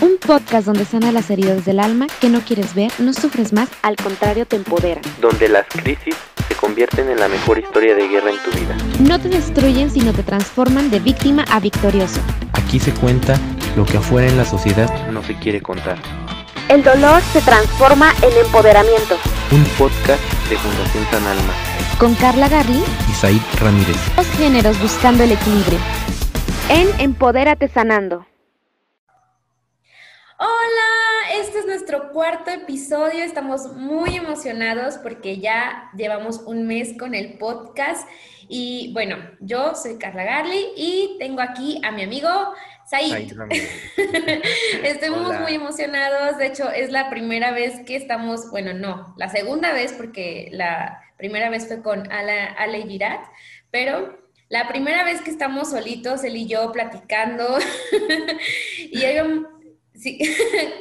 Un podcast donde sana las heridas del alma que no quieres ver, no sufres más, al contrario te empoderan. Donde las crisis se convierten en la mejor historia de guerra en tu vida. No te destruyen, sino te transforman de víctima a victorioso. Aquí se cuenta lo que afuera en la sociedad No se quiere contar. El dolor se transforma en empoderamiento. Un podcast de Fundación San Alma. Con Carla Garli, y Said Ramírez. dos géneros buscando el equilibrio. En Empodérate Sanando. Hola, este es nuestro cuarto episodio. Estamos muy emocionados porque ya llevamos un mes con el podcast. Y bueno, yo soy Carla Garli y tengo aquí a mi amigo Said. Estamos Hola. muy emocionados. De hecho, es la primera vez que estamos, bueno, no, la segunda vez porque la primera vez fue con Ala, Ale Girat, pero la primera vez que estamos solitos, él y yo platicando. y hay un... Sí.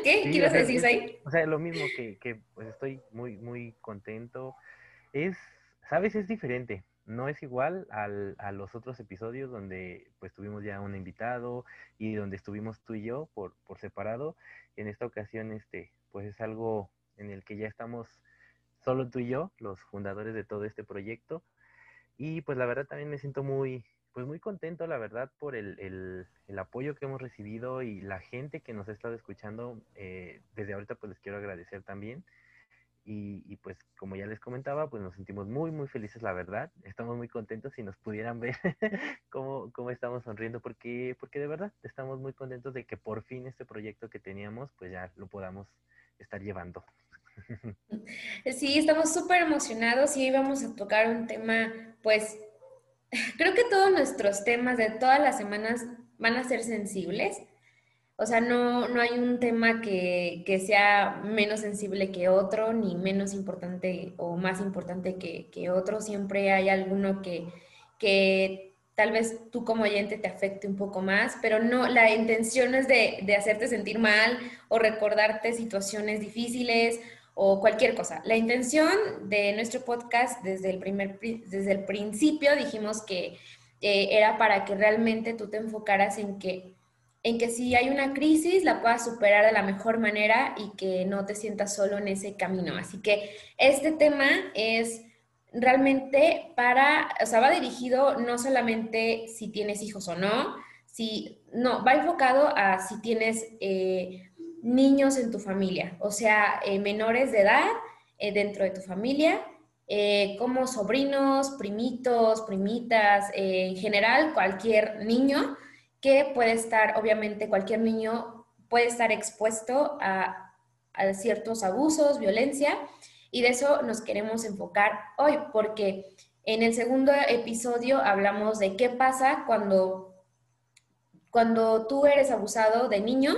¿Qué? Sí, ¿Quieres o sea, decir, Said? O sea, lo mismo que, que pues estoy muy, muy contento. Es, sabes, es diferente. No es igual al, a los otros episodios donde pues tuvimos ya un invitado y donde estuvimos tú y yo por, por separado. En esta ocasión, este, pues es algo en el que ya estamos solo tú y yo, los fundadores de todo este proyecto. Y pues la verdad también me siento muy, pues muy contento, la verdad, por el, el- el apoyo que hemos recibido y la gente que nos ha estado escuchando. eh, desde ahorita pues les quiero agradecer también. Y, y, pues como ya les comentaba, pues nos sentimos muy, muy felices, la verdad. Estamos muy contentos si nos pudieran ver cómo, cómo estamos sonriendo, porque, porque de verdad estamos muy contentos de que por fin este proyecto que teníamos, pues ya lo podamos estar llevando. Sí, estamos súper emocionados y hoy vamos a tocar un tema, pues creo que todos nuestros temas de todas las semanas van a ser sensibles. O sea, no, no hay un tema que, que sea menos sensible que otro, ni menos importante o más importante que, que otro. Siempre hay alguno que, que tal vez tú como oyente te afecte un poco más, pero no, la intención es de, de hacerte sentir mal o recordarte situaciones difíciles o cualquier cosa. La intención de nuestro podcast desde el, primer, pri- desde el principio dijimos que eh, era para que realmente tú te enfocaras en que, en que si hay una crisis la puedas superar de la mejor manera y que no te sientas solo en ese camino. Así que este tema es realmente para, o sea, va dirigido no solamente si tienes hijos o no, si, no, va enfocado a si tienes... eh, niños en tu familia, o sea, eh, menores de edad eh, dentro de tu familia, eh, como sobrinos, primitos, primitas, en general cualquier niño que puede estar, obviamente cualquier niño puede estar expuesto a, a ciertos abusos, violencia, y de eso nos queremos enfocar hoy, porque en el segundo episodio hablamos de qué pasa cuando, cuando tú eres abusado de niño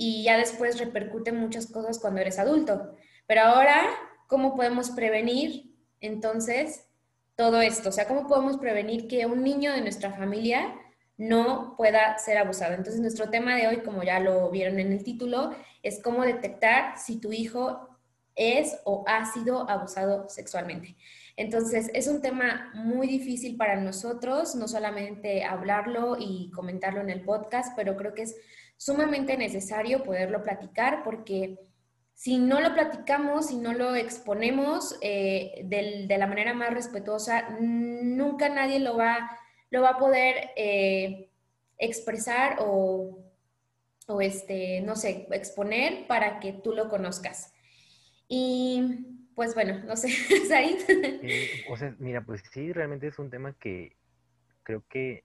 y ya después repercute muchas cosas cuando eres adulto. Pero ahora, ¿cómo podemos prevenir entonces todo esto? O sea, ¿cómo podemos prevenir que un niño de nuestra familia no pueda ser abusado? Entonces, nuestro tema de hoy, como ya lo vieron en el título, es cómo detectar si tu hijo es o ha sido abusado sexualmente. Entonces, es un tema muy difícil para nosotros, no solamente hablarlo y comentarlo en el podcast, pero creo que es sumamente necesario poderlo platicar porque si no lo platicamos, si no lo exponemos eh, del- de la manera más respetuosa, nunca nadie lo va, lo va a poder eh, expresar o, o este, no sé, exponer para que tú lo conozcas. Y pues bueno, no sé, Said. Eh, o sea, mira, pues sí, realmente es un tema que creo que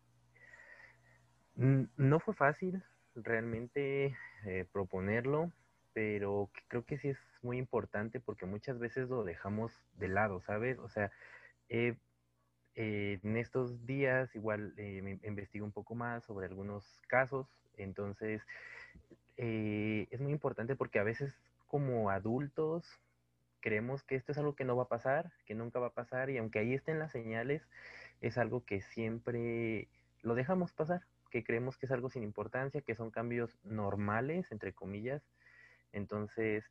no fue fácil realmente eh, proponerlo, pero creo que sí es muy importante porque muchas veces lo dejamos de lado, ¿sabes? O sea, eh, eh, en estos días igual eh, me investigo un poco más sobre algunos casos, entonces eh, es muy importante porque a veces como adultos creemos que esto es algo que no va a pasar, que nunca va a pasar, y aunque ahí estén las señales, es algo que siempre lo dejamos pasar, que creemos que es algo sin importancia, que son cambios normales, entre comillas. Entonces,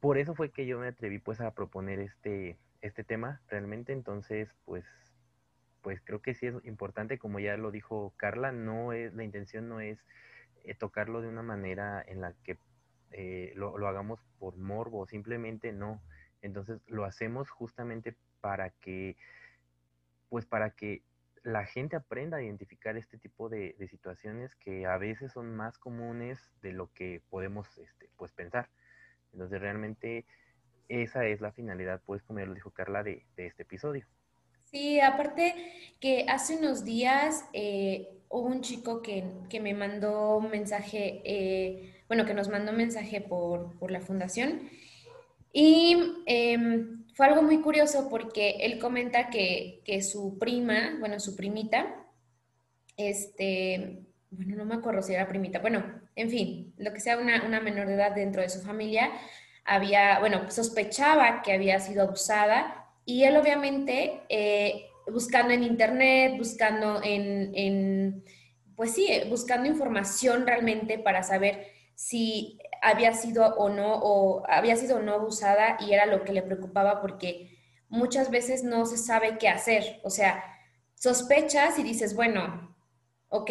por eso fue que yo me atreví pues a proponer este, este tema realmente. Entonces, pues, pues creo que sí es importante, como ya lo dijo Carla, no es, la intención no es eh, tocarlo de una manera en la que eh, lo, lo, hagamos por morbo, simplemente no. Entonces lo hacemos justamente para que, pues para que la gente aprenda a identificar este tipo de, situaciones que a veces son más comunes de lo que podemos este, pues pensar. Entonces realmente esa es la finalidad, pues como ya lo dijo Carla, de, este episodio. Sí, aparte que hace unos días eh, hubo un chico que, que, me mandó un mensaje, eh, bueno, que nos mandó un mensaje por, por la fundación y eh, fue algo muy curioso porque él comenta que, que, su prima, bueno, su primita, este, bueno, no me acuerdo si era primita, bueno, en fin, lo que sea una, una menor de edad dentro de su familia, había, bueno, sospechaba que había sido abusada y él obviamente, eh, buscando en internet, buscando en, en, pues sí, buscando información realmente para saber si había sido o no, o había sido no abusada y era lo que le preocupaba porque muchas veces no se sabe qué hacer. O sea, sospechas y dices, bueno, ok,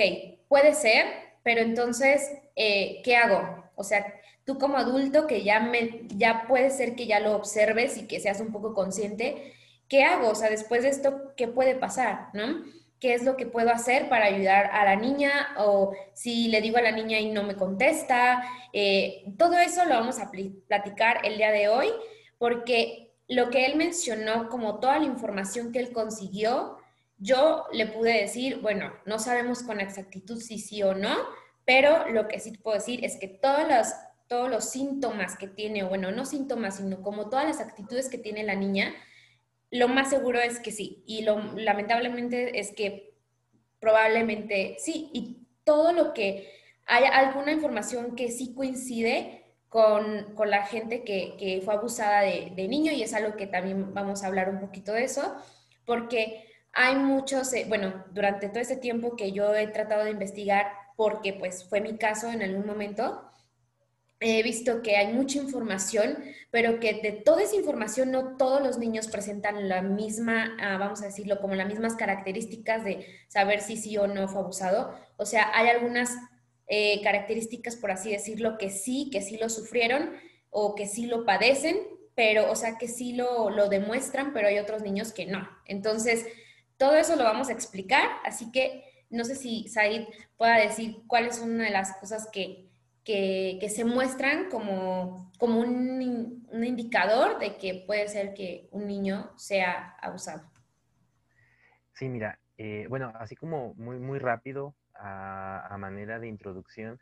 puede ser, pero entonces, eh, ¿qué hago? O sea, tú como adulto que ya, me, ya puede ser que ya lo observes y que seas un poco consciente, ¿qué hago? O sea, después de esto, ¿qué puede pasar? ¿No? ¿Qué es lo que puedo hacer para ayudar a la niña? O si le digo a la niña y no me contesta. Eh, todo eso lo vamos a platicar el día de hoy porque lo que él mencionó, como toda la información que él consiguió, yo le pude decir, bueno, no sabemos con exactitud si sí o no, pero lo que sí puedo decir es que todas las todos los síntomas que tiene, bueno, no síntomas, sino como todas las actitudes que tiene la niña, lo más seguro es que sí. Y lo lamentablemente es que probablemente sí. Y todo lo que haya alguna información que sí coincide con, con la gente que, que, fue abusada de, de, niño, y es algo que también vamos a hablar un poquito de eso, porque hay muchos, eh, bueno, durante todo ese tiempo que yo he tratado de investigar, porque pues fue mi caso en algún momento, he visto que hay mucha información, pero que de toda esa información no todos los niños presentan la misma, ah, vamos a decirlo, como las mismas características de saber si sí o no fue abusado. O sea, hay algunas eh, características, por así decirlo, que sí, que sí lo sufrieron o que sí lo padecen, pero, o sea, que sí lo, lo demuestran, pero hay otros niños que no. Entonces, todo eso lo vamos a explicar, así que no sé si Said pueda decir cuál es una de las cosas que que, se muestran como, como un, un, indicador de que puede ser que un niño sea abusado. Sí, mira, eh, bueno, así como muy, muy rápido, a, a, manera de introducción,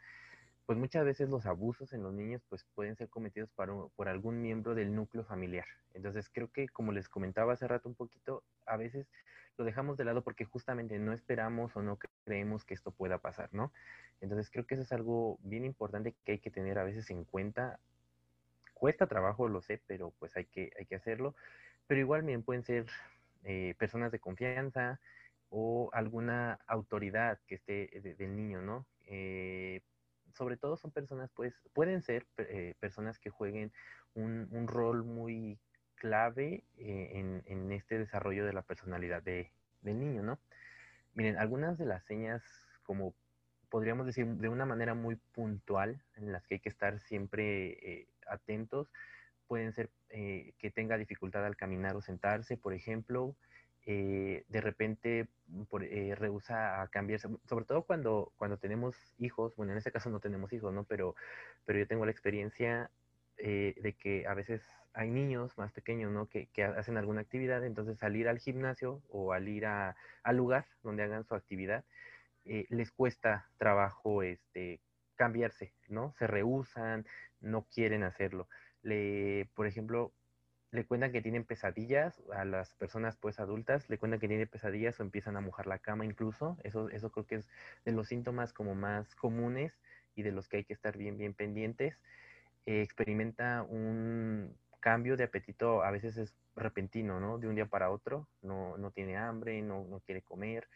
pues muchas veces los abusos en los niños pues pueden ser cometidos por, por algún miembro del núcleo familiar. Entonces creo que como les comentaba hace rato un poquito, a veces lo dejamos de lado porque justamente no esperamos o no creemos que esto pueda pasar, ¿no? Entonces creo que eso es algo bien importante que hay que tener a veces en cuenta. Cuesta trabajo, lo sé, pero pues hay que, hay que hacerlo. Pero igual bien pueden ser eh, personas de confianza o alguna autoridad que esté de, del niño, ¿no? Eh, sobre todo son personas, pues, pueden ser eh, personas que jueguen un, un rol muy clave eh, en, en, este desarrollo de la personalidad de, del niño, ¿no? Miren, algunas de las señas, como podríamos decir de una manera muy puntual, en las que hay que estar siempre eh, atentos, pueden ser eh, que tenga dificultad al caminar o sentarse, por ejemplo, eh, de repente por, eh, rehúsa a cambiarse, sobre todo cuando, cuando tenemos hijos, bueno, en este caso no tenemos hijos, ¿no? Pero, pero yo tengo la experiencia eh, de que a veces hay niños más pequeños, ¿no? Que, que, hacen alguna actividad, entonces salir al gimnasio o al ir a, al lugar donde hagan su actividad, eh, les cuesta trabajo este, cambiarse, ¿no? Se rehusan, no quieren hacerlo. Le, por ejemplo, le cuentan que tienen pesadillas a las personas pues adultas, le cuentan que tienen pesadillas o empiezan a mojar la cama incluso. Eso, eso creo que es de los síntomas como más comunes y de los que hay que estar bien, bien pendientes. Experimenta un cambio de apetito, a veces es repentino, ¿no? De un día para otro, no, no tiene hambre, no, no quiere comer.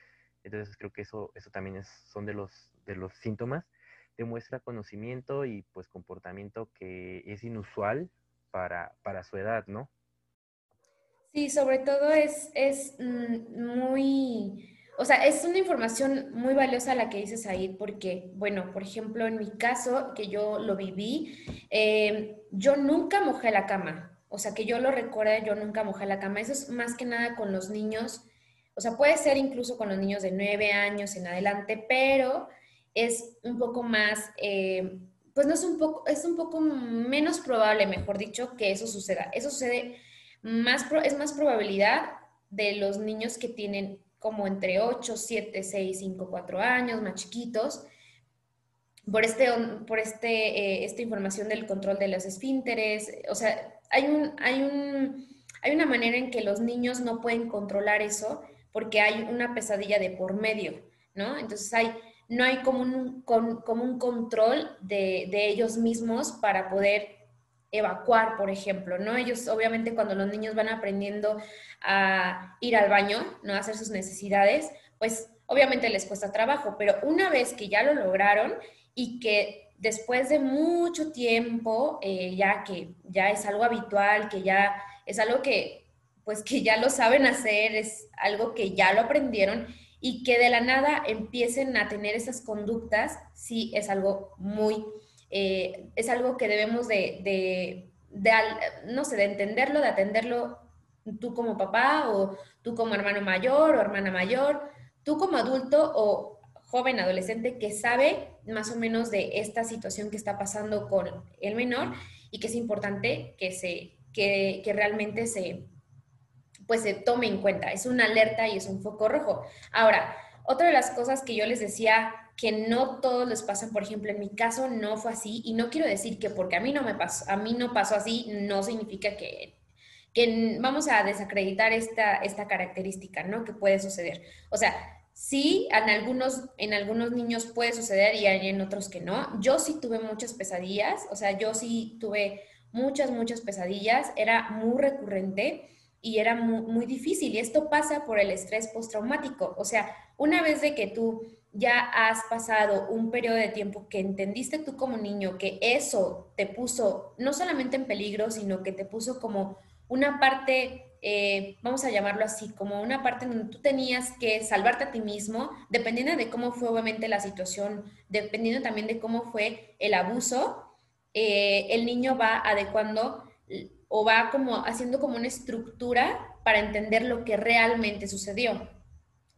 Entonces creo que eso, eso también es, son de los, de los síntomas. Demuestra conocimiento y pues comportamiento que es inusual para, para su edad, ¿no? Sí, sobre todo es, es mm, muy, o sea, es una información muy valiosa la que dices ahí, porque, bueno, por ejemplo, en mi caso, que yo lo viví, eh, yo nunca mojé la cama. O sea, que yo lo recuerde, yo nunca mojé la cama. Eso es más que nada con los niños. O sea, puede ser incluso con los niños de nueve años en adelante, pero es un poco más, eh, pues no es un poco, es un poco menos probable, mejor dicho, que eso suceda. Eso sucede más, es más probabilidad de los niños que tienen como entre 8, 7, 6, 5, 4 años, más chiquitos, por, este, por este, eh, esta información del control de los esfínteres. O sea, hay, un, hay, un, hay una manera en que los niños no pueden controlar eso porque hay una pesadilla de por medio, ¿no? Entonces hay, no hay como un, como un control de, de ellos mismos para poder evacuar, por ejemplo, ¿no? Ellos, obviamente, cuando los niños van aprendiendo a ir al baño, ¿no? A hacer sus necesidades, pues obviamente les cuesta trabajo, pero una vez que ya lo lograron y que después de mucho tiempo, eh, ya que ya es algo habitual, que ya es algo que, pues que ya lo saben hacer, es algo que ya lo aprendieron y que de la nada empiecen a tener esas conductas, sí es algo muy eh, es algo que debemos de, no sé, de entenderlo, de atenderlo tú como papá o tú como hermano mayor o hermana mayor, tú como adulto o joven adolescente que sabe más o menos de esta situación que está pasando con el menor y que es importante que, se, que, realmente se, pues se tome en cuenta. Es una alerta y es un foco rojo. Ahora, otra de las cosas que yo les decía que no todos les pasan, por ejemplo, en mi caso no fue así y no quiero decir que porque a mí no me pasó, a mí no pasó así, no significa que, que vamos a desacreditar esta, esta característica, ¿no? Que puede suceder. O sea, sí, en algunos, en algunos niños puede suceder y hay en otros que no. Yo sí tuve muchas pesadillas, o sea, yo sí tuve muchas, muchas pesadillas, era muy recurrente y era muy, muy difícil. Y esto pasa por el estrés postraumático. O sea, una vez de que tú ya has pasado un periodo de tiempo que entendiste tú como niño que eso te puso no solamente en peligro, sino que te puso como una parte, eh, vamos a llamarlo así, como una parte donde tú tenías que salvarte a ti mismo, dependiendo de cómo fue obviamente la situación, dependiendo también de cómo fue el abuso, eh, el niño va adecuando o va como haciendo como una estructura para entender lo que realmente sucedió.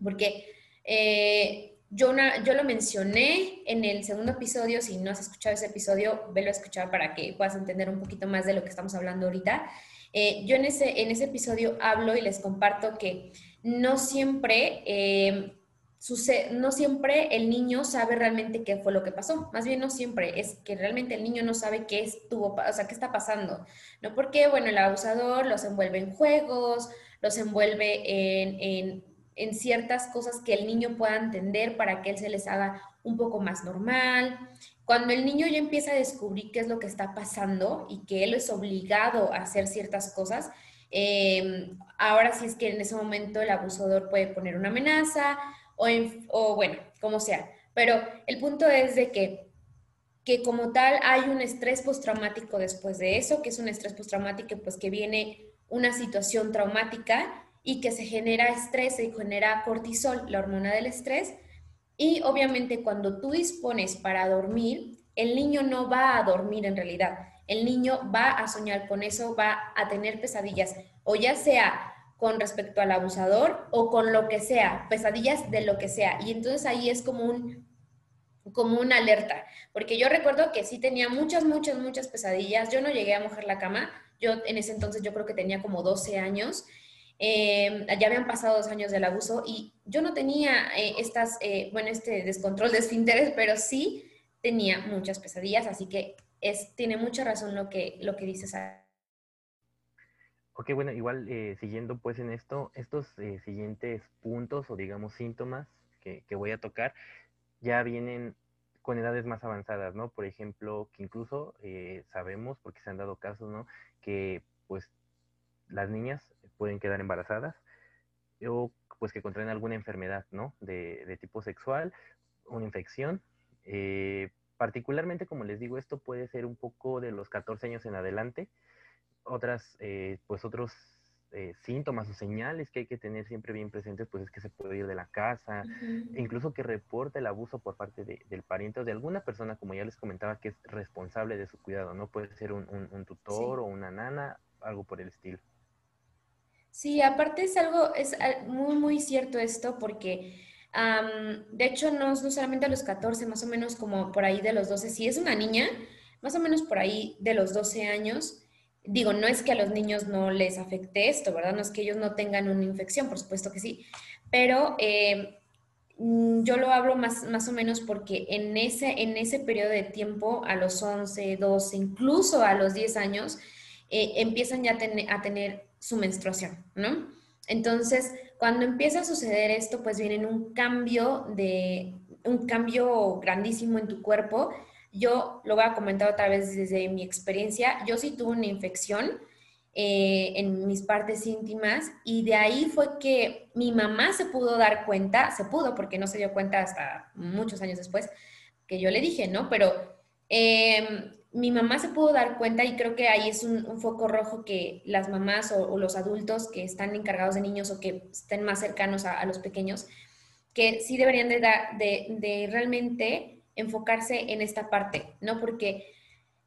Porque eh, yo, yo lo mencioné en el segundo episodio, si no has escuchado ese episodio, velo a escuchar para que puedas entender un poquito más de lo que estamos hablando ahorita. Eh, yo en ese, en ese episodio hablo y les comparto que no siempre, eh, sucede, no siempre el niño sabe realmente qué fue lo que pasó. Más bien no siempre, es que realmente el niño no sabe qué estuvo, o sea, qué está pasando. ¿No? Porque, bueno, el abusador los envuelve en juegos, los envuelve en, en en ciertas cosas que el niño pueda entender para que él se les haga un poco más normal. Cuando el niño ya empieza a descubrir qué es lo que está pasando y que él es obligado a hacer ciertas cosas, em, ahora sí es que en ese momento el abusador puede poner una amenaza o, o bueno, como sea. Pero el punto es de que, que como tal hay un estrés postraumático después de eso, que es un estrés postraumático pues que viene una situación traumática y que se genera estrés, se genera cortisol, la hormona del estrés. Y obviamente cuando tú dispones para dormir, el niño no va a dormir en realidad. El niño va a soñar con eso, va a tener pesadillas, o ya sea con respecto al abusador o con lo que sea, pesadillas de lo que sea. Y entonces ahí es como un como una alerta, porque yo recuerdo que sí tenía muchas, muchas, muchas pesadillas. Yo no llegué a mojar la cama. Yo en ese entonces yo creo que tenía como 12 años eh, ya habían pasado dos años del abuso y yo no tenía eh, estas, eh, bueno, este descontrol de esfínteres, pero sí tenía muchas pesadillas, así que es, tiene mucha razón lo que, lo que dices. Ok, bueno, igual siguiendo pues en esto, estos siguientes puntos o digamos síntomas que, que voy a tocar ya vienen con edades más avanzadas, ¿no? Por ejemplo, que incluso sabemos, porque se han dado casos, ¿no? Que pues las niñas pueden quedar embarazadas o pues que contraen alguna enfermedad, ¿no? De, tipo sexual, una infección. Eh, particularmente, como les digo, esto puede ser un poco de los 14 años en adelante. Otras, eh, pues otros eh, síntomas o señales que hay que tener siempre bien presentes, pues es que se puede ir de la casa, incluso que reporte el abuso por parte del pariente o de alguna persona, como ya les comentaba, que es responsable de su cuidado, ¿no? Puede ser un, tutor o una nana, algo por el estilo. Sí, aparte es algo, es muy, muy cierto esto porque, de hecho, no, no solamente a los 14, más o menos como por ahí de los 12, si es una niña, más o menos por ahí de los 12 años, digo, no es que a los niños no les afecte esto, ¿verdad? No es que ellos no tengan una infección, por supuesto que sí, pero eh, mm, yo lo hablo más, más o menos porque en ese, en ese periodo de tiempo, a los 11, 12, incluso a los 10 años, eh, empiezan ya a, a tener su menstruación, ¿no? Entonces, cuando empieza a suceder esto, pues viene un cambio de, un cambio grandísimo en tu cuerpo yo lo voy a comentar otra vez desde mi experiencia. Yo sí tuve una infección eh, en mis partes íntimas y de ahí fue que mi mamá se pudo dar cuenta, se pudo porque no se dio cuenta hasta muchos años después que yo le dije, ¿no? Pero em, mi mamá se pudo dar cuenta y creo que ahí es un, foco rojo que las mamás o, los adultos que están encargados de niños o que estén más cercanos a, los pequeños, que sí deberían de, realmente enfocarse en esta parte, ¿no? Porque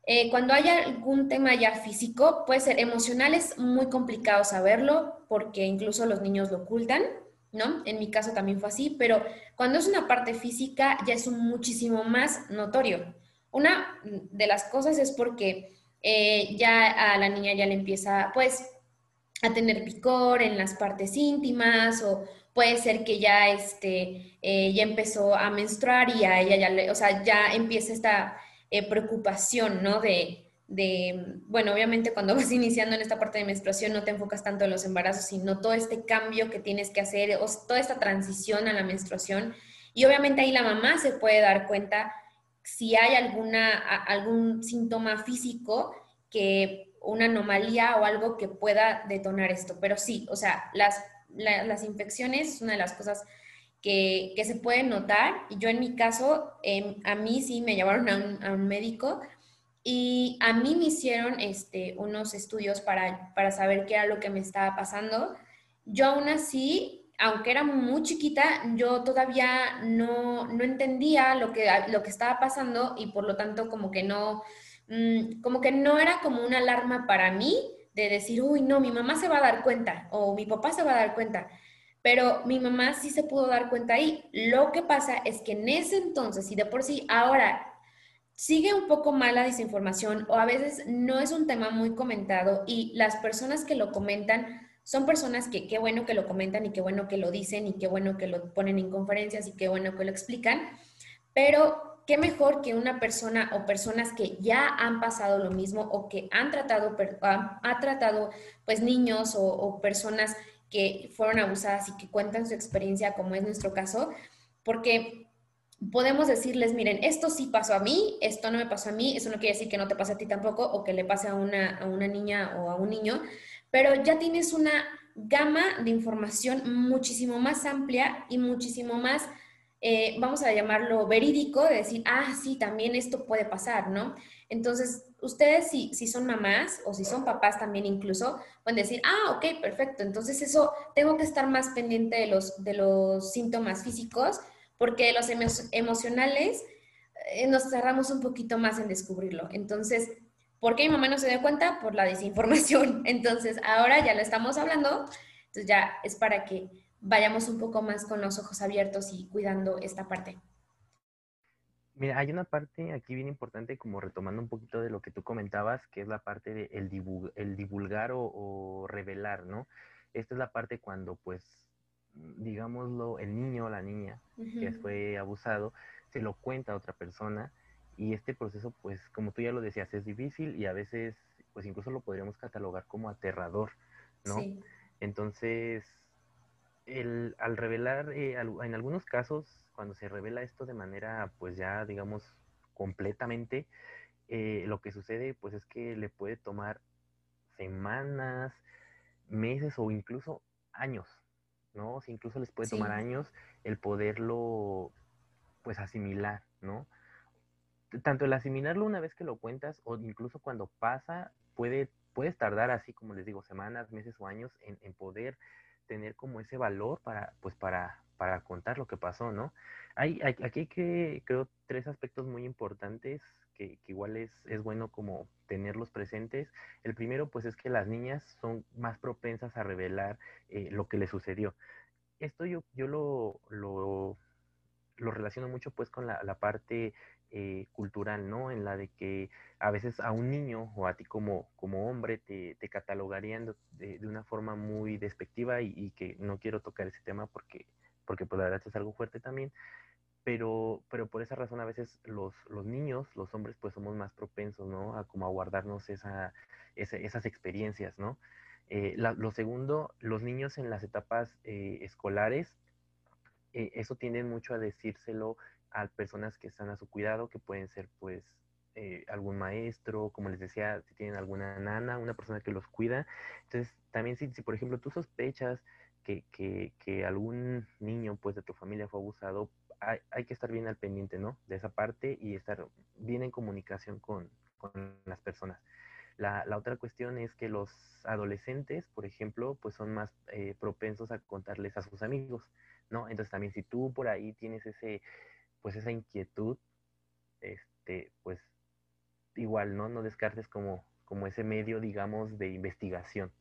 eh, cuando hay algún tema ya físico, puede ser emocional, es muy complicado saberlo porque incluso los niños lo ocultan, ¿no? En mi caso también fue así, pero cuando es una parte física ya es muchísimo más notorio. Una de las cosas es porque eh, ya a la niña ya le empieza, pues, a tener picor en las partes íntimas o, puede ser que ya, este, eh, ya empezó a menstruar y a ella ya, o sea, ya empieza esta eh, preocupación, ¿no? De, de, bueno, obviamente cuando vas iniciando en esta parte de menstruación no te enfocas tanto en los embarazos, sino todo este cambio que tienes que hacer, o toda esta transición a la menstruación. Y obviamente ahí la mamá se puede dar cuenta si hay alguna, algún síntoma físico que una anomalía o algo que pueda detonar esto. Pero sí, o sea, las las infecciones es una de las cosas que, se pueden notar. Y yo en mi caso, em, a mí sí me llevaron a un, médico y a mí me hicieron este, unos estudios para, para saber qué era lo que me estaba pasando. Yo aún así, aunque era muy chiquita, yo todavía no, no entendía lo que, lo que estaba pasando y por lo tanto como que no, mm, como que no era como una alarma para mí, de decir, uy, no, mi mamá se va a dar cuenta o mi papá se va a dar cuenta. Pero mi mamá sí se pudo dar cuenta ahí. Lo que pasa es que en ese entonces, y de por sí ahora sigue un poco mal la desinformación o a veces no es un tema muy comentado y las personas que lo comentan son personas que qué bueno que lo comentan y qué bueno que lo dicen y qué bueno que lo ponen en conferencias y qué bueno que lo explican, pero qué mejor que una persona o personas que ya han pasado lo mismo o que han tratado, ha, tratado pues niños o, personas que fueron abusadas y que cuentan su experiencia, como es nuestro caso, porque podemos decirles, miren, esto sí pasó a mí, esto no me pasó a mí, eso no quiere decir que no te pase a ti tampoco o que le pase a una, a una niña o a un niño, pero ya tienes una gama de información muchísimo más amplia y muchísimo más eh, vamos a llamarlo verídico, de decir, ah, sí, también esto puede pasar, ¿no? Entonces, ustedes si, si son mamás o si son papás también incluso, pueden decir, ah, ok, perfecto, entonces eso, tengo que estar más pendiente de los, de los síntomas físicos, porque los emocionales eh, nos tardamos un poquito más en descubrirlo. Entonces, ¿por qué mi mamá no se dio cuenta? Por la desinformación. Entonces, ahora ya lo estamos hablando, entonces ya es para que vayamos un poco más con los ojos abiertos y cuidando esta parte. Mira, hay una parte aquí bien importante, como retomando un poquito de lo que tú comentabas, que es la parte de el, divulgar o, revelar, ¿no? Esta es la parte cuando, pues, digámoslo, el niño o la niña que fue abusado, se lo cuenta a otra persona y este proceso, pues, como tú ya lo decías, es difícil y a veces, pues, incluso lo podríamos catalogar como aterrador, ¿no? Sí. Entonces, el, al revelar, eh, en algunos casos, cuando se revela esto de manera, pues ya, digamos, completamente, eh, lo que sucede, pues es que le puede tomar semanas, meses o incluso años, ¿no? incluso les puede tomar años el poderlo, pues, asimilar, ¿no? Tanto el asimilarlo una vez que lo cuentas o incluso cuando pasa, puede puedes tardar así, como les digo, semanas, meses o años en, en poder tener como ese valor para, pues para, para contar lo que pasó, ¿no? Hay, aquí que, creo, tres aspectos muy importantes que, igual es, es, bueno como tenerlos presentes. El primero, pues es que las niñas son más propensas a revelar eh, lo que les sucedió. Esto yo, yo lo, lo, lo relaciono mucho pues con la parte eh, cultural, ¿no? En la de que a veces a un niño o a ti como, como hombre te, te catalogarían de, de, una forma muy despectiva y, que no quiero tocar ese tema porque, porque pues la verdad es algo fuerte también, pero, pero por esa razón a veces los, los niños, los hombres, pues somos más propensos, ¿no? A como a guardarnos esa, esa esas experiencias, ¿no? Eh, lo segundo, los niños en las etapas eh, escolares, eso tienden mucho a decírselo a personas que están a su cuidado, que pueden ser pues eh, algún maestro, como les decía, si tienen alguna nana, una persona que los cuida. Entonces, también si, si por ejemplo tú sospechas que, que, que, algún niño pues de tu familia fue abusado, hay, hay, que estar bien al pendiente, ¿no? De esa parte y estar bien en comunicación con, con las personas. La, la, otra cuestión es que los adolescentes, por ejemplo, pues son más eh, propensos a contarles a sus amigos, ¿no? Entonces también si tú por ahí tienes ese, pues esa inquietud, este, pues igual, ¿no? No descartes como, como ese medio, digamos, de investigación.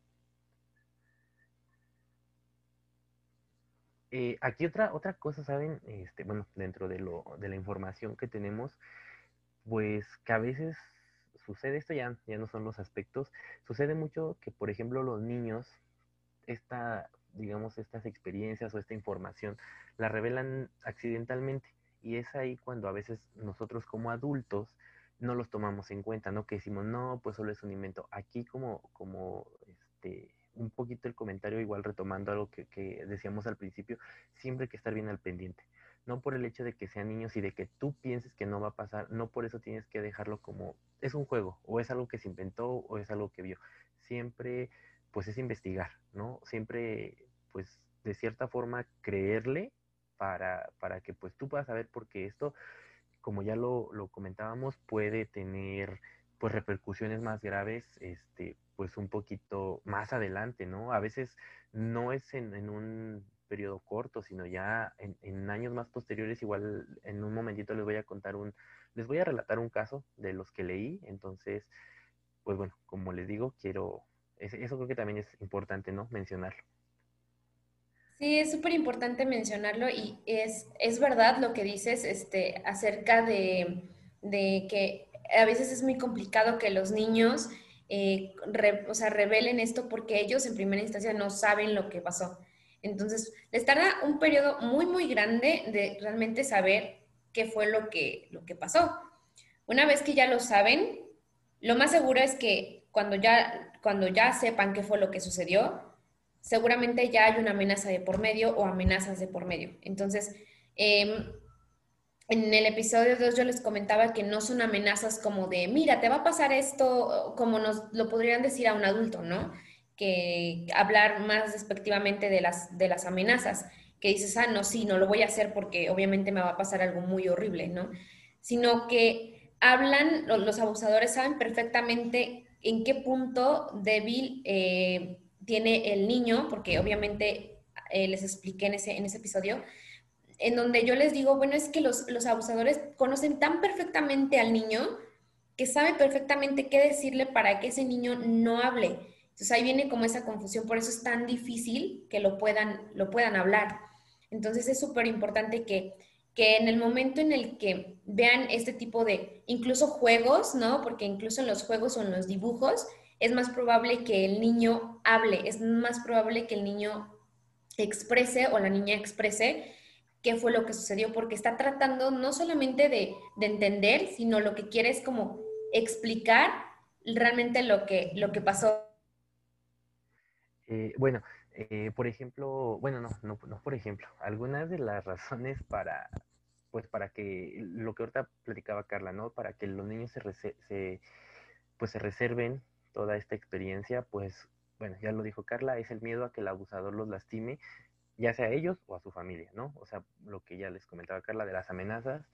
Eh, aquí otra, otra cosa, ¿saben? Este, bueno, dentro de, lo, de la información que tenemos, pues que a veces sucede, esto ya, ya no son los aspectos, sucede mucho que, por ejemplo, los niños, esta, digamos, estas experiencias o esta información la revelan accidentalmente. Y es ahí cuando a veces nosotros como adultos no los tomamos en cuenta, ¿no? Que decimos, no, pues solo es un invento. Aquí como, como, este, un poquito el comentario, igual retomando algo que, que, decíamos al principio, siempre hay que estar bien al pendiente. No por el hecho de que sean niños y de que tú pienses que no va a pasar, no por eso tienes que dejarlo como es un juego, o es algo que se inventó, o es algo que vio. Siempre, pues es investigar, ¿no? Siempre, pues de cierta forma, creerle para, para que pues tú puedas saber, porque esto, como ya lo, lo comentábamos, puede tener pues repercusiones más graves, este, pues un poquito más adelante, ¿no? A veces no es en, en un periodo corto, sino ya en, en, años más posteriores, igual en un momentito les voy a contar un, les voy a relatar un caso de los que leí, entonces, pues bueno, como les digo, quiero, eso creo que también es importante, ¿no? Mencionarlo. Sí, es súper importante mencionarlo y es, es verdad lo que dices este, acerca de, de que a veces es muy complicado que los niños eh, o sea, revelen esto porque ellos en primera instancia no saben lo que pasó. Entonces, les tarda un periodo muy, muy grande de realmente saber qué fue lo que, lo que pasó. Una vez que ya lo saben, lo más seguro es que cuando ya, cuando ya sepan qué fue lo que sucedió, seguramente ya hay una amenaza de por medio o amenazas de por medio. Entonces, eh, en el episodio 2 yo les comentaba que no son amenazas como de, mira, te va a pasar esto, como nos lo podrían decir a un adulto, ¿no? Que hablar más despectivamente de las, de las amenazas, que dices, ah, no, sí, no lo voy a hacer porque obviamente me va a pasar algo muy horrible, ¿no? Sino que hablan, los abusadores saben perfectamente en qué punto débil eh, tiene el niño, porque obviamente eh, les expliqué en ese, en ese episodio, en donde yo les digo, bueno, es que los, los abusadores conocen tan perfectamente al niño que saben perfectamente qué decirle para que ese niño no hable. Entonces ahí viene como esa confusión, por eso es tan difícil que lo puedan, lo puedan hablar. Entonces es súper importante que, que en el momento en el que vean este tipo de, incluso juegos, ¿no? Porque incluso en los juegos o en los dibujos, es más probable que el niño hable, es más probable que el niño exprese o la niña exprese qué fue lo que sucedió, porque está tratando no solamente de, de, entender, sino lo que quiere es como explicar realmente lo que, lo que pasó. Eh, bueno, eh, por ejemplo, bueno, no, no, no por ejemplo, algunas de las razones para, pues para que, lo que ahorita platicaba Carla, ¿no? Para que los niños se, se pues se reserven toda esta experiencia, pues, bueno, ya lo dijo Carla, es el miedo a que el abusador los lastime ya sea a ellos o a su familia, ¿no? O sea, lo que ya les comentaba Carla de las amenazas.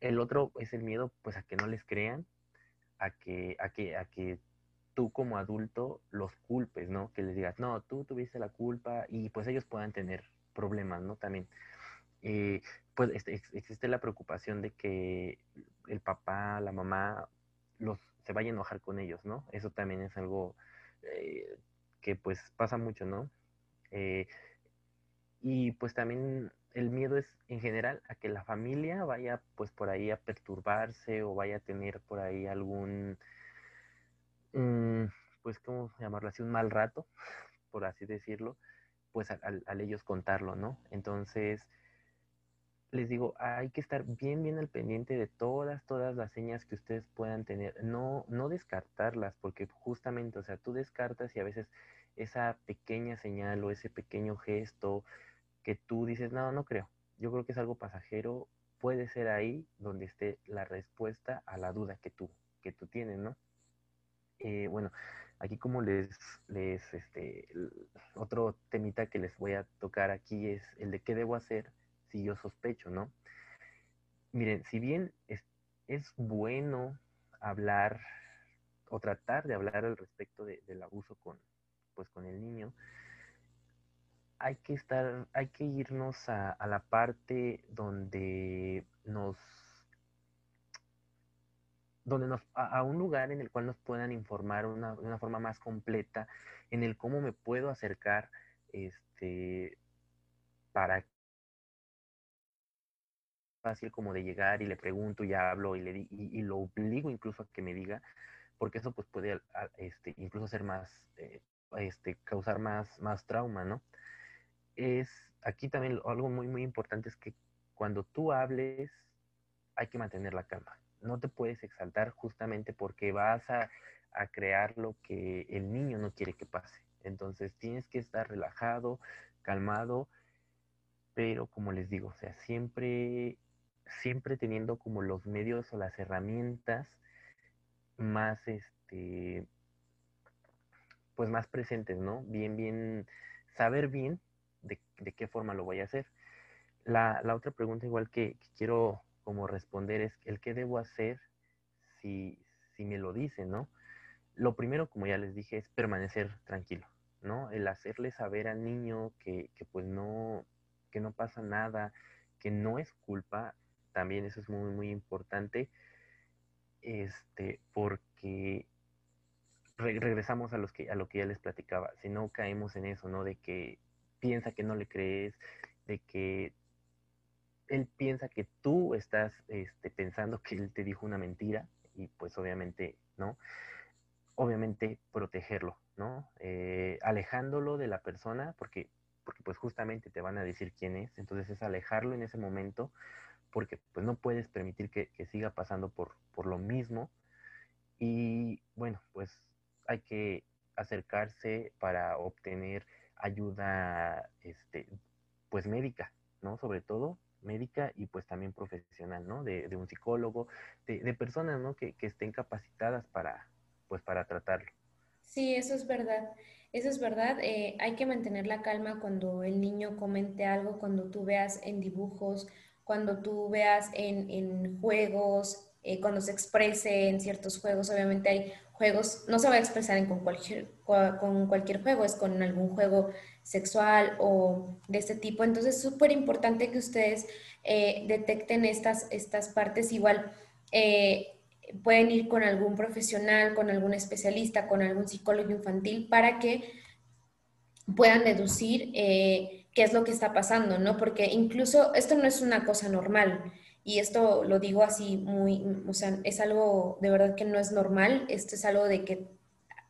El otro es el miedo, pues, a que no les crean, a que, a que, a que tú como adulto los culpes, ¿no? Que les digas, no, tú tuviste la culpa y pues ellos puedan tener problemas, ¿no? También. Eh, pues este, existe la preocupación de que el papá, la mamá, los, se vaya a enojar con ellos, ¿no? Eso también es algo eh, que pues pasa mucho, ¿no? Eh, y pues también el miedo es en general a que la familia vaya pues por ahí a perturbarse o vaya a tener por ahí algún, mm, pues, ¿cómo llamarlo así? Un mal rato, por así decirlo, pues al, al ellos contarlo, ¿no? Entonces, les digo, hay que estar bien, bien al pendiente de todas, todas las señas que ustedes puedan tener. No, no descartarlas, porque justamente, o sea, tú descartas y a veces esa pequeña señal o ese pequeño gesto que tú dices, no, no creo. Yo creo que es algo pasajero. Puede ser ahí donde esté la respuesta a la duda que tú, que tú tienes, ¿no? Eh, bueno, aquí como les, les, este, otro temita que les voy a tocar aquí es el de qué debo hacer yo sospecho, ¿no? Miren, si bien es, es bueno hablar o tratar de hablar al respecto del abuso con, pues, con el niño, hay que estar, hay que irnos a, la parte donde nos donde nos, a, un lugar en el cual nos puedan informar una, de una forma más completa en el cómo me puedo acercar este para fácil como de llegar y le pregunto y hablo y le y, lo obligo incluso a que me diga porque eso pues puede este, incluso ser más eh, este, causar más, más trauma, ¿no? es, aquí también algo muy, muy importante es que cuando tú hables, hay que mantener la calma. No te puedes exaltar justamente porque vas a, a crear lo que el niño no quiere que pase. Entonces tienes que estar relajado, calmado, pero como les digo, o sea, siempre, siempre teniendo como los medios o las herramientas más, este, pues más presentes, ¿no? Bien, bien, saber bien de, qué forma lo voy a hacer. La, otra pregunta igual que, quiero como responder es el qué debo hacer si, si me lo dicen, ¿no? Lo primero, como ya les dije, es permanecer tranquilo, ¿no? El hacerle saber al niño que, que pues no, que no pasa nada, que no es culpa, también eso es muy, muy importante, este, porque regresamos a, los que, a lo que ya les platicaba, si no caemos en eso, ¿no? De que piensa que no le crees, de que él piensa que tú estás este, pensando que él te dijo una mentira y pues obviamente, ¿no? Obviamente protegerlo, ¿no? Eh, alejándolo de la persona porque, porque pues justamente te van a decir quién es, entonces es alejarlo en ese momento porque pues no puedes permitir que, que siga pasando por, por lo mismo y bueno, pues hay que acercarse para obtener ayuda, este, pues médica, ¿no? Sobre todo médica y pues también profesional, ¿no? De, un psicólogo, de, personas, ¿no? Que, estén capacitadas para, pues para tratarlo. Sí, eso es verdad. Eso es verdad. Eh, hay que mantener la calma cuando el niño comente algo, cuando tú veas en dibujos, cuando tú veas en, en juegos, eh, cuando se exprese en ciertos juegos. Obviamente hay juegos, no se va a expresar en con, cualquier, con cualquier juego, es con algún juego sexual o de este tipo. Entonces es súper importante que ustedes eh, detecten estas, estas partes. Igual eh, pueden ir con algún profesional, con algún especialista, con algún psicólogo infantil para que puedan deducir qué es lo que está pasando, ¿no? Porque incluso esto no es una cosa normal. Y esto lo digo así muy, o sea, es algo de verdad que no es normal, esto es algo de que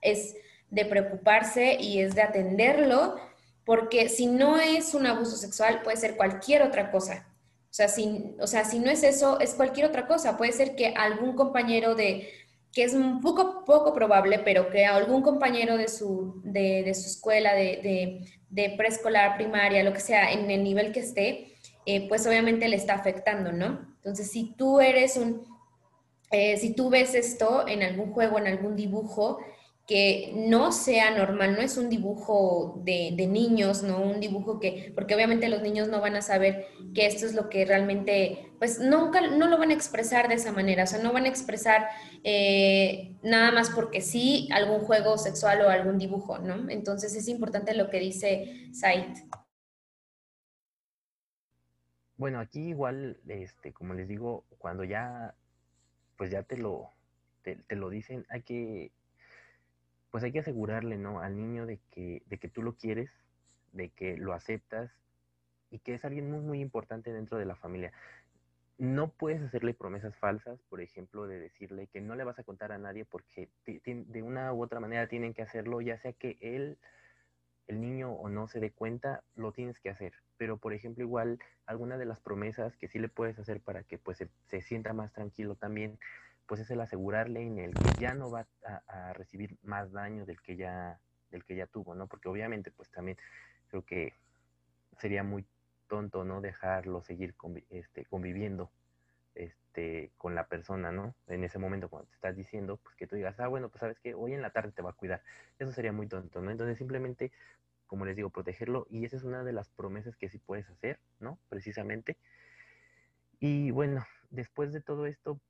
es de preocuparse y es de atenderlo, porque si no es un abuso sexual, puede ser cualquier otra cosa. O sea, si, o sea, si no es eso, es cualquier otra cosa. Puede ser que algún compañero de, que es un poco, poco probable, pero que algún compañero de su, de, de su escuela, de, de, preescolar, primaria, lo que sea, en el nivel que esté, eh, pues obviamente le está afectando, ¿no? Entonces, si tú eres un, eh, si tú ves esto en algún juego, en algún dibujo, que no sea normal, no es un dibujo de, niños, no un dibujo que, porque obviamente los niños no van a saber que esto es lo que realmente, pues nunca, no lo van a expresar de esa manera, o sea, no van a expresar eh, nada más porque sí algún juego sexual o algún dibujo, ¿no? Entonces es importante lo que dice Said. Bueno, aquí igual, este, como les digo, cuando ya, pues ya te lo, te lo dicen, hay que pues hay que asegurarle, ¿no? Al niño de que, de que tú lo quieres, de que lo aceptas y que es alguien muy, muy importante dentro de la familia. No puedes hacerle promesas falsas, por ejemplo, de decirle que no le vas a contar a nadie porque de una u otra manera tienen que hacerlo, ya sea que él, el niño o no se dé cuenta, lo tienes que hacer. Pero, por ejemplo, igual alguna de las promesas que sí le puedes hacer para que pues se, se sienta más tranquilo también pues es el asegurarle en el que ya no va a, recibir más daño del que ya del que ya tuvo, ¿no? Porque obviamente pues también creo que sería muy tonto, ¿no? Dejarlo seguir este, conviviendo este, con la persona, ¿no? En ese momento cuando te estás diciendo, pues que tú digas, ah, bueno, pues sabes que hoy en la tarde te va a cuidar. Eso sería muy tonto, ¿no? Entonces simplemente, como les digo, protegerlo y esa es una de las promesas que sí puedes hacer, ¿no? Precisamente. Y bueno, después de todo esto,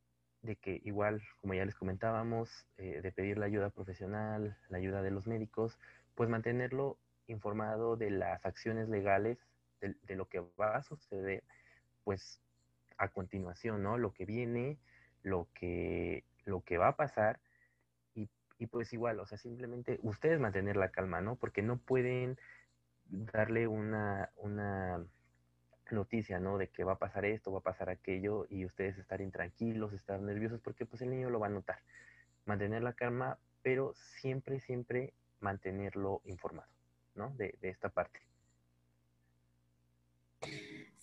de que igual, como ya les comentábamos, eh, de pedir la ayuda profesional, la ayuda de los médicos, pues mantenerlo informado de las acciones legales, de, lo que va a suceder, pues a continuación, ¿no? Lo que viene, lo que, lo que va a pasar, y, y pues igual, o sea, simplemente ustedes mantener la calma, ¿no? Porque no pueden darle una, una noticia, ¿no? De que va a pasar esto, va a pasar aquello y ustedes estar intranquilos, estar nerviosos porque pues el niño lo va a notar. Mantener la calma, pero siempre, siempre mantenerlo informado, ¿no? De, de esta parte.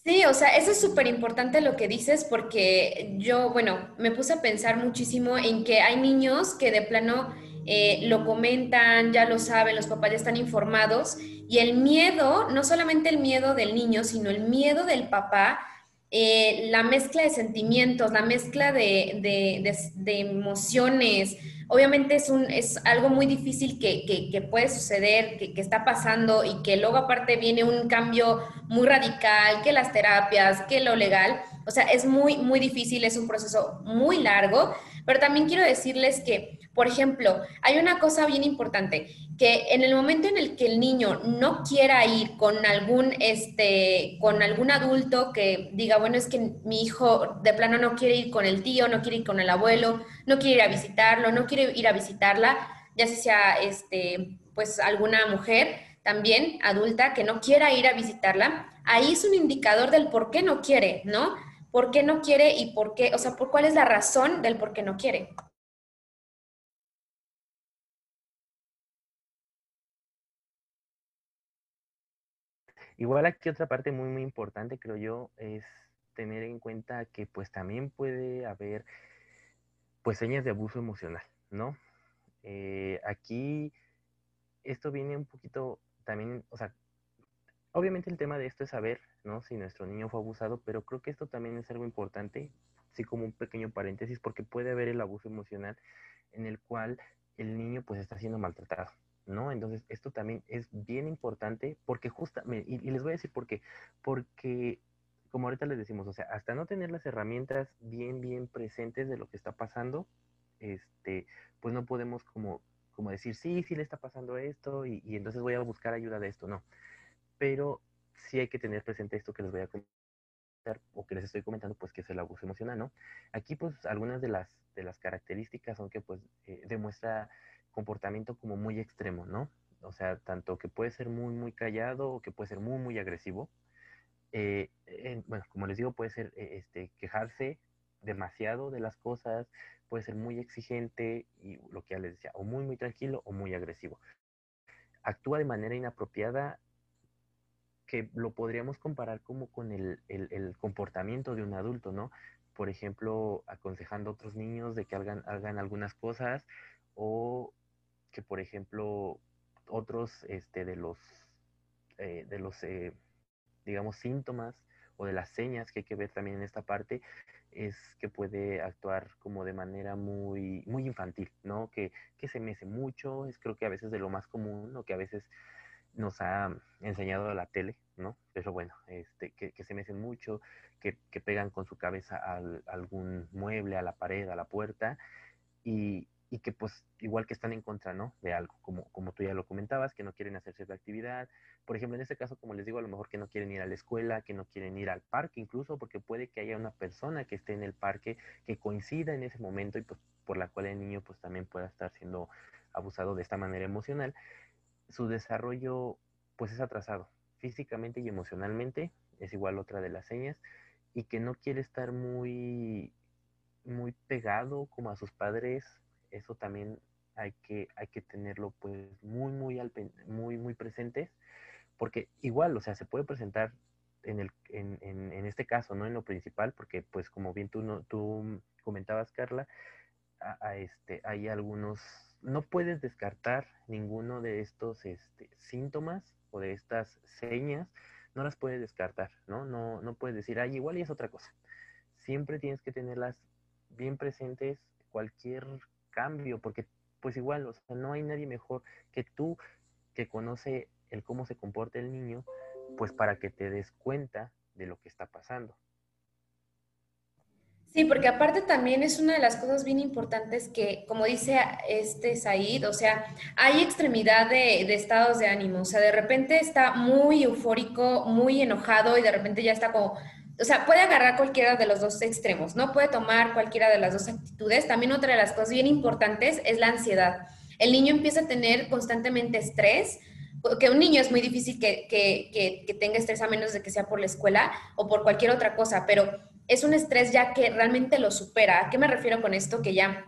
Sí, o sea, eso es súper importante lo que dices porque yo, bueno, me puse a pensar muchísimo en que hay niños que de plano eh, lo comentan, ya lo saben, los papás ya están informados. Y el miedo, no solamente el miedo del niño, sino el miedo del papá, eh, la mezcla de sentimientos, la mezcla de, emociones, obviamente es, algo muy difícil que, puede suceder, que, que, está pasando y que luego aparte viene un cambio muy radical, que las terapias, que lo legal, o sea, es muy, muy difícil, es un proceso muy largo, pero también quiero decirles que por ejemplo, hay una cosa bien importante, que en el momento en el que el niño no quiera ir con algún, este, con algún adulto que diga, bueno, es que mi hijo de plano no quiere ir con el tío, no quiere ir con el abuelo, no quiere ir a visitarlo, no quiere ir a visitarla, ya sea, este, pues alguna mujer también adulta que no quiera ir a visitarla, ahí es un indicador del por qué no quiere, ¿no? ¿Por qué no quiere y por qué, o sea, por cuál es la razón del por qué no quiere? Igual aquí otra parte muy, muy importante, creo yo, es tener en cuenta que pues también puede haber pues señas de abuso emocional, ¿no? Eh, aquí esto viene un poquito también, o sea, obviamente el tema de esto es saber, ¿no? Si nuestro niño fue abusado, pero creo que esto también es algo importante, sí como un pequeño paréntesis, porque puede haber el abuso emocional en el cual el niño pues está siendo maltratado, ¿no? Entonces, esto también es bien importante porque justamente, y, les voy a decir por qué, porque como ahorita les decimos, o sea, hasta no tener las herramientas bien, bien presentes de lo que está pasando, este, pues no podemos como, como decir, sí, sí le está pasando esto y, y entonces voy a buscar ayuda de esto, no. Pero sí hay que tener presente esto que les voy a comentar o que les estoy comentando, pues que es el abuso emocional, ¿no? Aquí, pues, algunas de las, de las características son que, pues, eh, demuestra comportamiento como muy extremo, ¿no? O sea, tanto que puede ser muy, muy callado o que puede ser muy, muy agresivo. Eh, bueno, como les digo, puede ser eh, este, quejarse demasiado de las cosas, puede ser muy exigente y lo que ya les decía, o muy, muy tranquilo o muy agresivo. Actúa de manera inapropiada que lo podríamos comparar como con el, el, comportamiento de un adulto, ¿no? Por ejemplo, aconsejando a otros niños de que hagan, hagan algunas cosas o que, por ejemplo, otros este, de los, eh, de los eh, digamos, síntomas o de las señas que hay que ver también en esta parte, es que puede actuar como de manera muy, muy infantil, ¿no? Que, que se mece mucho, es creo que a veces de lo más común, o que a veces nos ha enseñado la tele, ¿no? Pero bueno, este, que, que se mecen mucho, que, que, pegan con su cabeza a algún mueble, a la pared, a la puerta, y, y que pues igual que están en contra, ¿no? De algo, como, como tú ya lo comentabas, que no quieren hacer cierta actividad. Por ejemplo, en este caso, como les digo, a lo mejor que no quieren ir a la escuela, que no quieren ir al parque incluso, porque puede que haya una persona que esté en el parque que coincida en ese momento y pues por la cual el niño pues también pueda estar siendo abusado de esta manera emocional. Su desarrollo pues es atrasado físicamente y emocionalmente, es igual otra de las señas, y que no quiere estar muy, muy pegado como a sus padres eso también hay que, hay que tenerlo pues muy, muy, al, muy, muy presentes, porque igual, o sea, se puede presentar en, el, en, en, este caso, ¿no? En lo principal, porque pues como bien tú, no, tú comentabas, Carla, a este, hay algunos, no puedes descartar ninguno de estos este, síntomas o de estas señas, no las puedes descartar, ¿no? No, no puedes decir, ay, igual y es otra cosa. Siempre tienes que tenerlas bien presentes, cualquier cambio, porque pues igual, o sea, no hay nadie mejor que tú que conoce el cómo se comporta el niño, pues para que te des cuenta de lo que está pasando. Sí, porque aparte también es una de las cosas bien importantes que, como dice este Said, o sea, hay extremidad de, estados de ánimo, o sea, de repente está muy eufórico, muy enojado y de repente ya está como o sea, puede agarrar cualquiera de los dos extremos, ¿no? Puede tomar cualquiera de las dos actitudes. También otra de las cosas bien importantes es la ansiedad. El niño empieza a tener constantemente estrés, porque un niño es muy difícil que, que, que, tenga estrés a menos de que sea por la escuela o por cualquier otra cosa, pero es un estrés ya que realmente lo supera. ¿A qué me refiero con esto? Que ya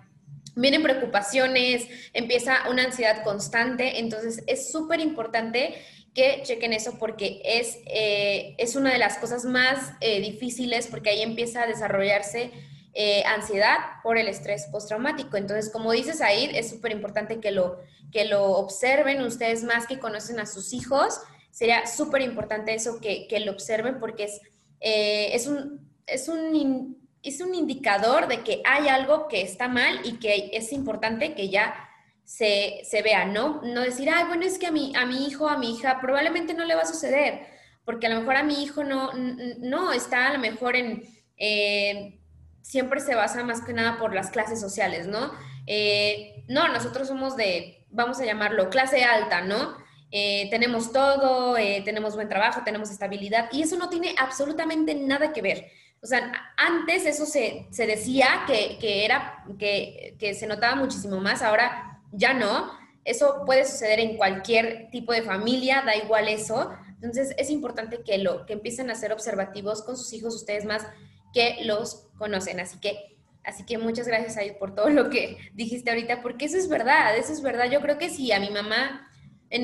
vienen preocupaciones, empieza una ansiedad constante, entonces es súper importante que chequen eso porque es, eh, es una de las cosas más eh, difíciles porque ahí empieza a desarrollarse eh, ansiedad por el estrés postraumático. Entonces, como dices ahí, es súper importante que lo, que lo observen ustedes más que conocen a sus hijos. Sería súper importante eso que, que, lo observen porque es, es, un, es, un, es un indicador de que hay algo que está mal y que es importante que ya se, se vea, ¿no? No decir, ay, bueno, es que a mi, a mi hijo, a mi hija probablemente no le va a suceder, porque a lo mejor a mi hijo no, no está a lo mejor en, eh, siempre se basa más que nada por las clases sociales, ¿no? Eh, no, nosotros somos de, vamos a llamarlo, clase alta, ¿no? Eh, tenemos todo, eh, tenemos buen trabajo, tenemos estabilidad, y eso no tiene absolutamente nada que ver. O sea, antes eso se, se decía que, que era, que, que se notaba muchísimo más, ahora ya no. Eso puede suceder en cualquier tipo de familia, da igual eso. Entonces es importante que, lo, que empiecen a ser observativos con sus hijos, ustedes más que los conocen. Así que, así que muchas gracias Aid por todo lo que dijiste ahorita, porque eso es verdad, eso es verdad. Yo creo que si a mi mamá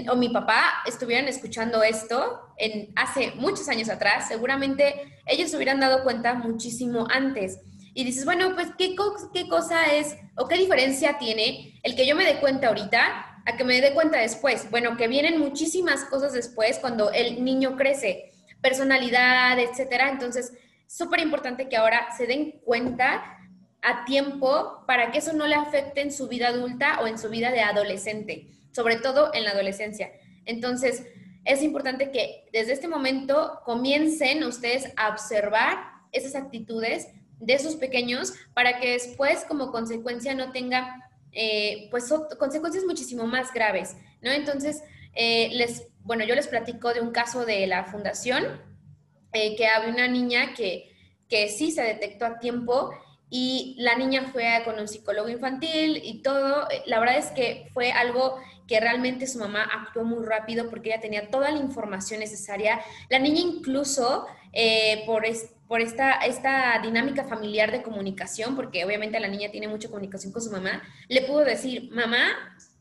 o mi papá estuvieran escuchando esto en, hace muchos años atrás, seguramente ellos se hubieran dado cuenta muchísimo antes y dices, bueno, pues, ¿qué, ¿qué cosa es o qué diferencia tiene el que yo me dé cuenta ahorita a que me dé cuenta después? Bueno, que vienen muchísimas cosas después cuando el niño crece, personalidad, etcétera. Entonces, súper importante que ahora se den cuenta a tiempo para que eso no le afecte en su vida adulta o en su vida de adolescente, sobre todo en la adolescencia. Entonces, es importante que desde este momento comiencen ustedes a observar esas actitudes de esos pequeños para que después como consecuencia no tenga eh, pues consecuencias muchísimo más graves, ¿no? Entonces, eh, les, bueno, yo les platico de un caso de la fundación, eh, que había una niña que, que sí se detectó a tiempo y la niña fue con un psicólogo infantil y todo. La verdad es que fue algo que realmente su mamá actuó muy rápido porque ella tenía toda la información necesaria. La niña incluso, por, por esta, esta dinámica familiar de comunicación, porque obviamente la niña tiene mucha comunicación con su mamá, le pudo decir, mamá,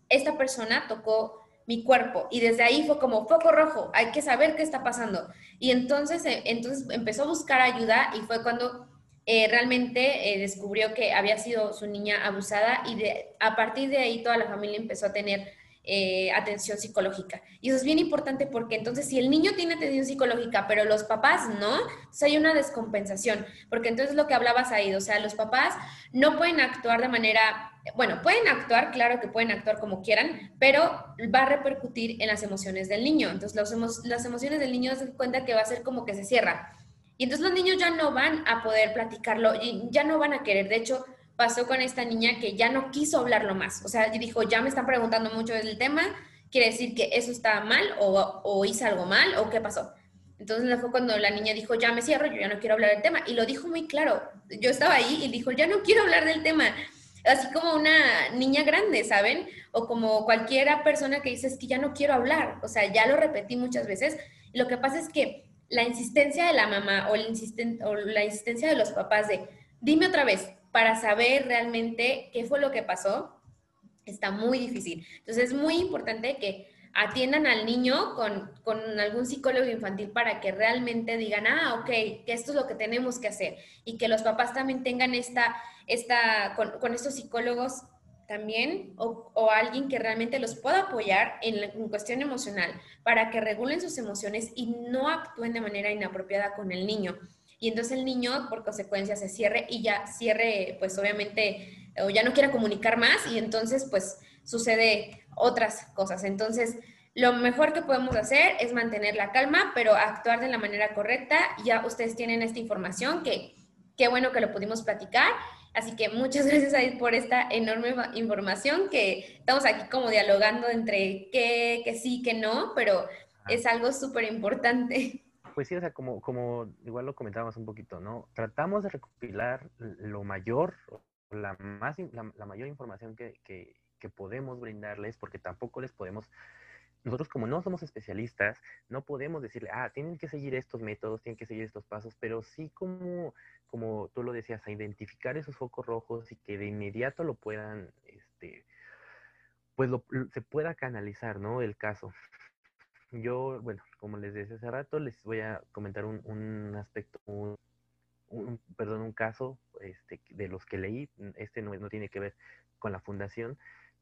esta persona tocó mi cuerpo y desde ahí fue como foco rojo, hay que saber qué está pasando. Y entonces, eh, entonces empezó a buscar ayuda y fue cuando eh, realmente eh, descubrió que había sido su niña abusada y de, a partir de ahí toda la familia empezó a tener eh, atención psicológica. Y eso es bien importante porque entonces si el niño tiene atención psicológica, pero los papás no, entonces hay una descompensación, porque entonces lo que hablabas ahí, o sea, los papás no pueden actuar de manera, bueno, pueden actuar, claro que pueden actuar como quieran, pero va a repercutir en las emociones del niño. Entonces las emociones del niño se cuenta que va a ser como que se cierra. Y entonces los niños ya no van a poder platicarlo ya no van a querer. De hecho, pasó con esta niña que ya no quiso hablarlo más. O sea, dijo, ya me están preguntando mucho del tema, quiere decir que eso está mal o, o hice algo mal o qué pasó. Entonces fue cuando la niña dijo, ya me cierro, yo ya no quiero hablar del tema. Y lo dijo muy claro. Yo estaba ahí y dijo, ya no quiero hablar del tema. Así como una niña grande, ¿saben? O como cualquiera persona que dice, es que ya no quiero hablar. O sea, ya lo repetí muchas veces. Lo que pasa es que la insistencia de la mamá o la, o la insistencia de los papás de, dime otra vez, para saber realmente qué fue lo que pasó, está muy difícil. Entonces es muy importante que atiendan al niño con, algún psicólogo infantil para que realmente digan, ah, ok, que esto es lo que tenemos que hacer. Y que los papás también tengan esta, esta con, estos psicólogos también o, alguien que realmente los pueda apoyar en, en, cuestión emocional para que regulen sus emociones y no actúen de manera inapropiada con el niño y entonces el niño por consecuencia se cierre y ya cierre, pues obviamente, o ya no quiera comunicar más y entonces pues sucede otras cosas. Entonces, lo mejor que podemos hacer es mantener la calma, pero actuar de la manera correcta. Ya ustedes tienen esta información, que qué bueno que lo pudimos platicar. Así que muchas gracias a por esta enorme información que estamos aquí como dialogando entre qué, que sí, que no, pero es algo súper importante pues sí, o sea, como, como igual lo comentábamos un poquito, ¿no? Tratamos de recopilar lo mayor, la, más, la, mayor información que, que, que, podemos brindarles, porque tampoco les podemos, nosotros como no somos especialistas, no podemos decirle, ah, tienen que seguir estos métodos, tienen que seguir estos pasos, pero sí como, como tú lo decías, a identificar esos focos rojos y que de inmediato lo puedan, este, pues lo, se pueda canalizar, ¿no? El caso yo, bueno, como les decía hace rato, les voy a comentar un, un aspecto, un, perdón, un caso este, de los que leí. Este no, no, tiene que ver con la fundación.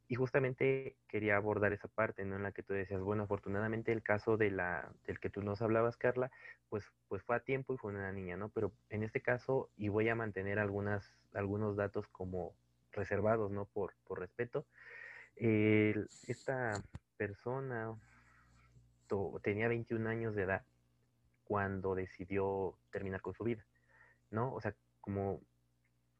Y justamente quería abordar esa parte, ¿no? En la que tú decías, bueno, afortunadamente el caso de la, del que tú nos hablabas, Carla, pues, pues fue a tiempo y fue una niña, ¿no? Pero en este caso, y voy a mantener algunas, algunos datos como reservados, ¿no? Por, por respeto. esta persona, tenía 21 años de edad cuando decidió terminar con su vida, ¿no? O sea, como,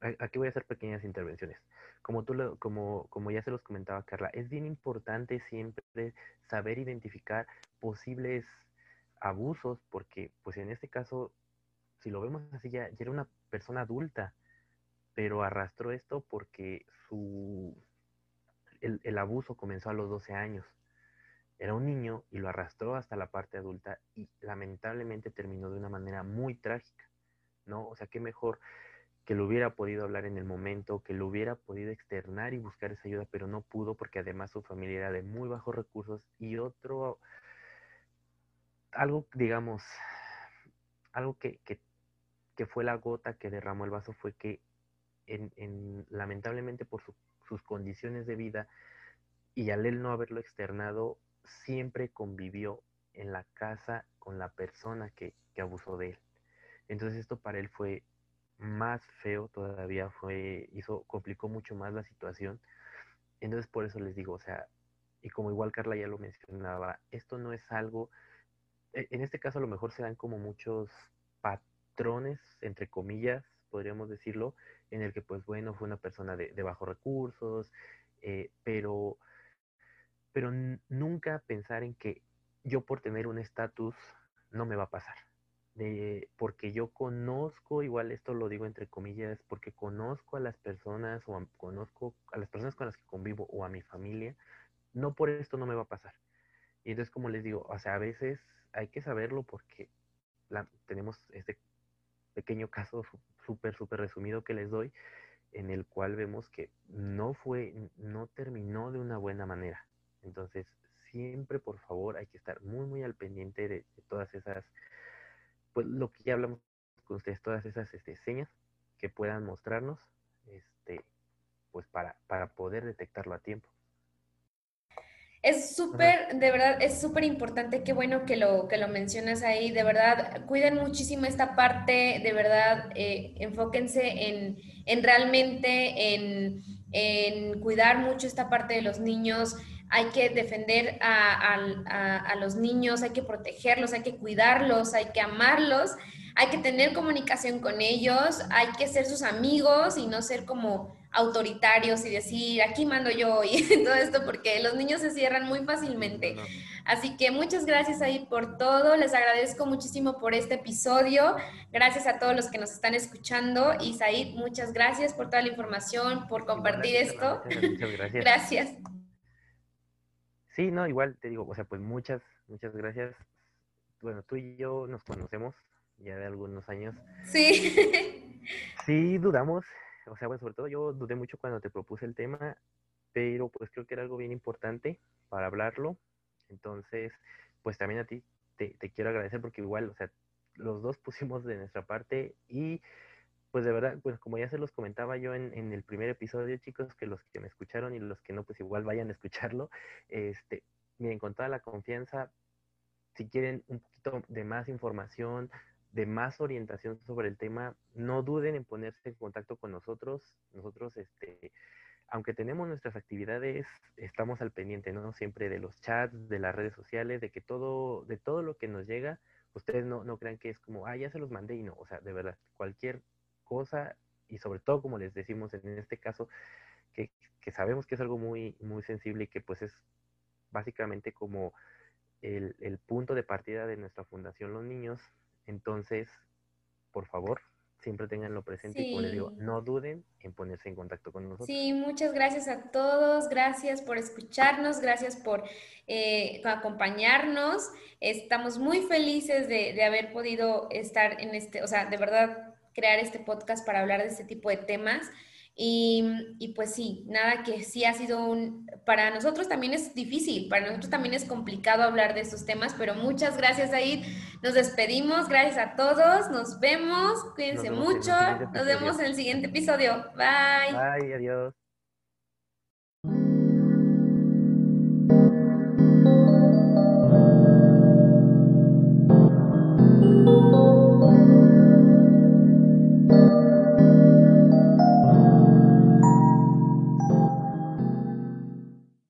aquí voy a hacer pequeñas intervenciones. Como tú, lo, como, como ya se los comentaba Carla, es bien importante siempre saber identificar posibles abusos, porque pues en este caso, si lo vemos así, ya, ya era una persona adulta, pero arrastró esto porque su, el, el abuso comenzó a los 12 años era un niño y lo arrastró hasta la parte adulta y lamentablemente terminó de una manera muy trágica, ¿no? O sea, qué mejor que lo hubiera podido hablar en el momento, que lo hubiera podido externar y buscar esa ayuda, pero no pudo porque además su familia era de muy bajos recursos y otro, algo, digamos, algo que, fue la gota que derramó el vaso fue que en, lamentablemente por sus condiciones de vida y al él no haberlo externado, siempre convivió en la casa con la persona que, abusó de él. Entonces esto para él fue más feo todavía, fue, hizo, complicó mucho más la situación. Entonces por eso les digo, o sea, y como igual Carla ya lo mencionaba, esto no es algo, e, en este caso a lo mejor se dan como muchos patrones, entre comillas, podríamos decirlo, en el que pues bueno, fue una persona de, bajos recursos, eh, pero pero nunca pensar en que yo por tener un estatus no me va a pasar. porque yo conozco, igual esto lo digo entre comillas, porque conozco a las personas o conozco a las personas con las que convivo o a mi familia, no por esto no me va a pasar. Y entonces, como les digo, o sea, a veces hay que saberlo porque tenemos este pequeño caso súper, súper resumido que les doy, en el cual vemos que no fue, no terminó de una buena manera. Entonces, siempre, por favor, hay que estar muy, muy al pendiente de, todas esas, pues lo que ya hablamos con ustedes, todas esas este, señas que puedan mostrarnos, este, pues para, para poder detectarlo a tiempo. Es súper, de verdad, es súper importante, qué bueno que lo, que lo mencionas ahí, de verdad, cuiden muchísimo esta parte, de verdad, eh, enfóquense en, en realmente, en, en, cuidar mucho esta parte de los niños, hay que defender a, a, a los niños, hay que protegerlos, hay que cuidarlos, hay que amarlos, hay que tener comunicación con ellos, hay que ser sus amigos y no ser como autoritarios y decir, aquí mando yo y todo esto, porque los niños se cierran muy fácilmente. Así que muchas gracias ahí por todo, les agradezco muchísimo por este episodio, gracias a todos los que nos están escuchando y Said, muchas gracias por toda la información, por compartir esto. Muchas gracias. gracias. Sí, no, igual te digo, o sea, pues muchas, muchas gracias. Bueno, tú y yo nos conocemos ya de algunos años. Sí. Sí, dudamos, o sea, bueno, sobre todo yo dudé mucho cuando te propuse el tema, pero pues creo que era algo bien importante para hablarlo. Entonces, pues también a ti te, quiero agradecer porque igual, o sea, los dos pusimos de nuestra parte y pues de verdad, pues como ya se los comentaba yo en, en, el primer episodio, chicos, que los que me escucharon y los que no, pues igual vayan a escucharlo, este, miren, con toda la confianza, si quieren un poquito de más información, de más orientación sobre el tema, no duden en ponerse en contacto con nosotros. Nosotros, este, aunque tenemos nuestras actividades, estamos al pendiente, ¿no? Siempre de los chats, de las redes sociales, de que todo, de todo lo que nos llega, ustedes no, no crean que es como, ah, ya se los mandé y no, o sea, de verdad, cualquier cosa y sobre todo, como les decimos en este caso, que, que sabemos que es algo muy, muy sensible y que pues es básicamente como el, el punto de partida de nuestra fundación Los Niños, entonces, por favor, siempre tenganlo presente y como les digo, no duden en ponerse en contacto con nosotros. Sí, muchas gracias a todos, gracias por escucharnos, gracias por eh, acompañarnos. Estamos muy felices de, de, haber podido estar en este, o sea, de verdad crear este podcast para hablar de este tipo de temas. Y, pues sí, nada que sí ha sido un, para nosotros también es difícil, para nosotros también es complicado hablar de estos temas, pero muchas gracias Aid, nos despedimos, gracias a todos, nos vemos, cuídense mucho, nos vemos en el siguiente episodio, bye. Bye, adiós.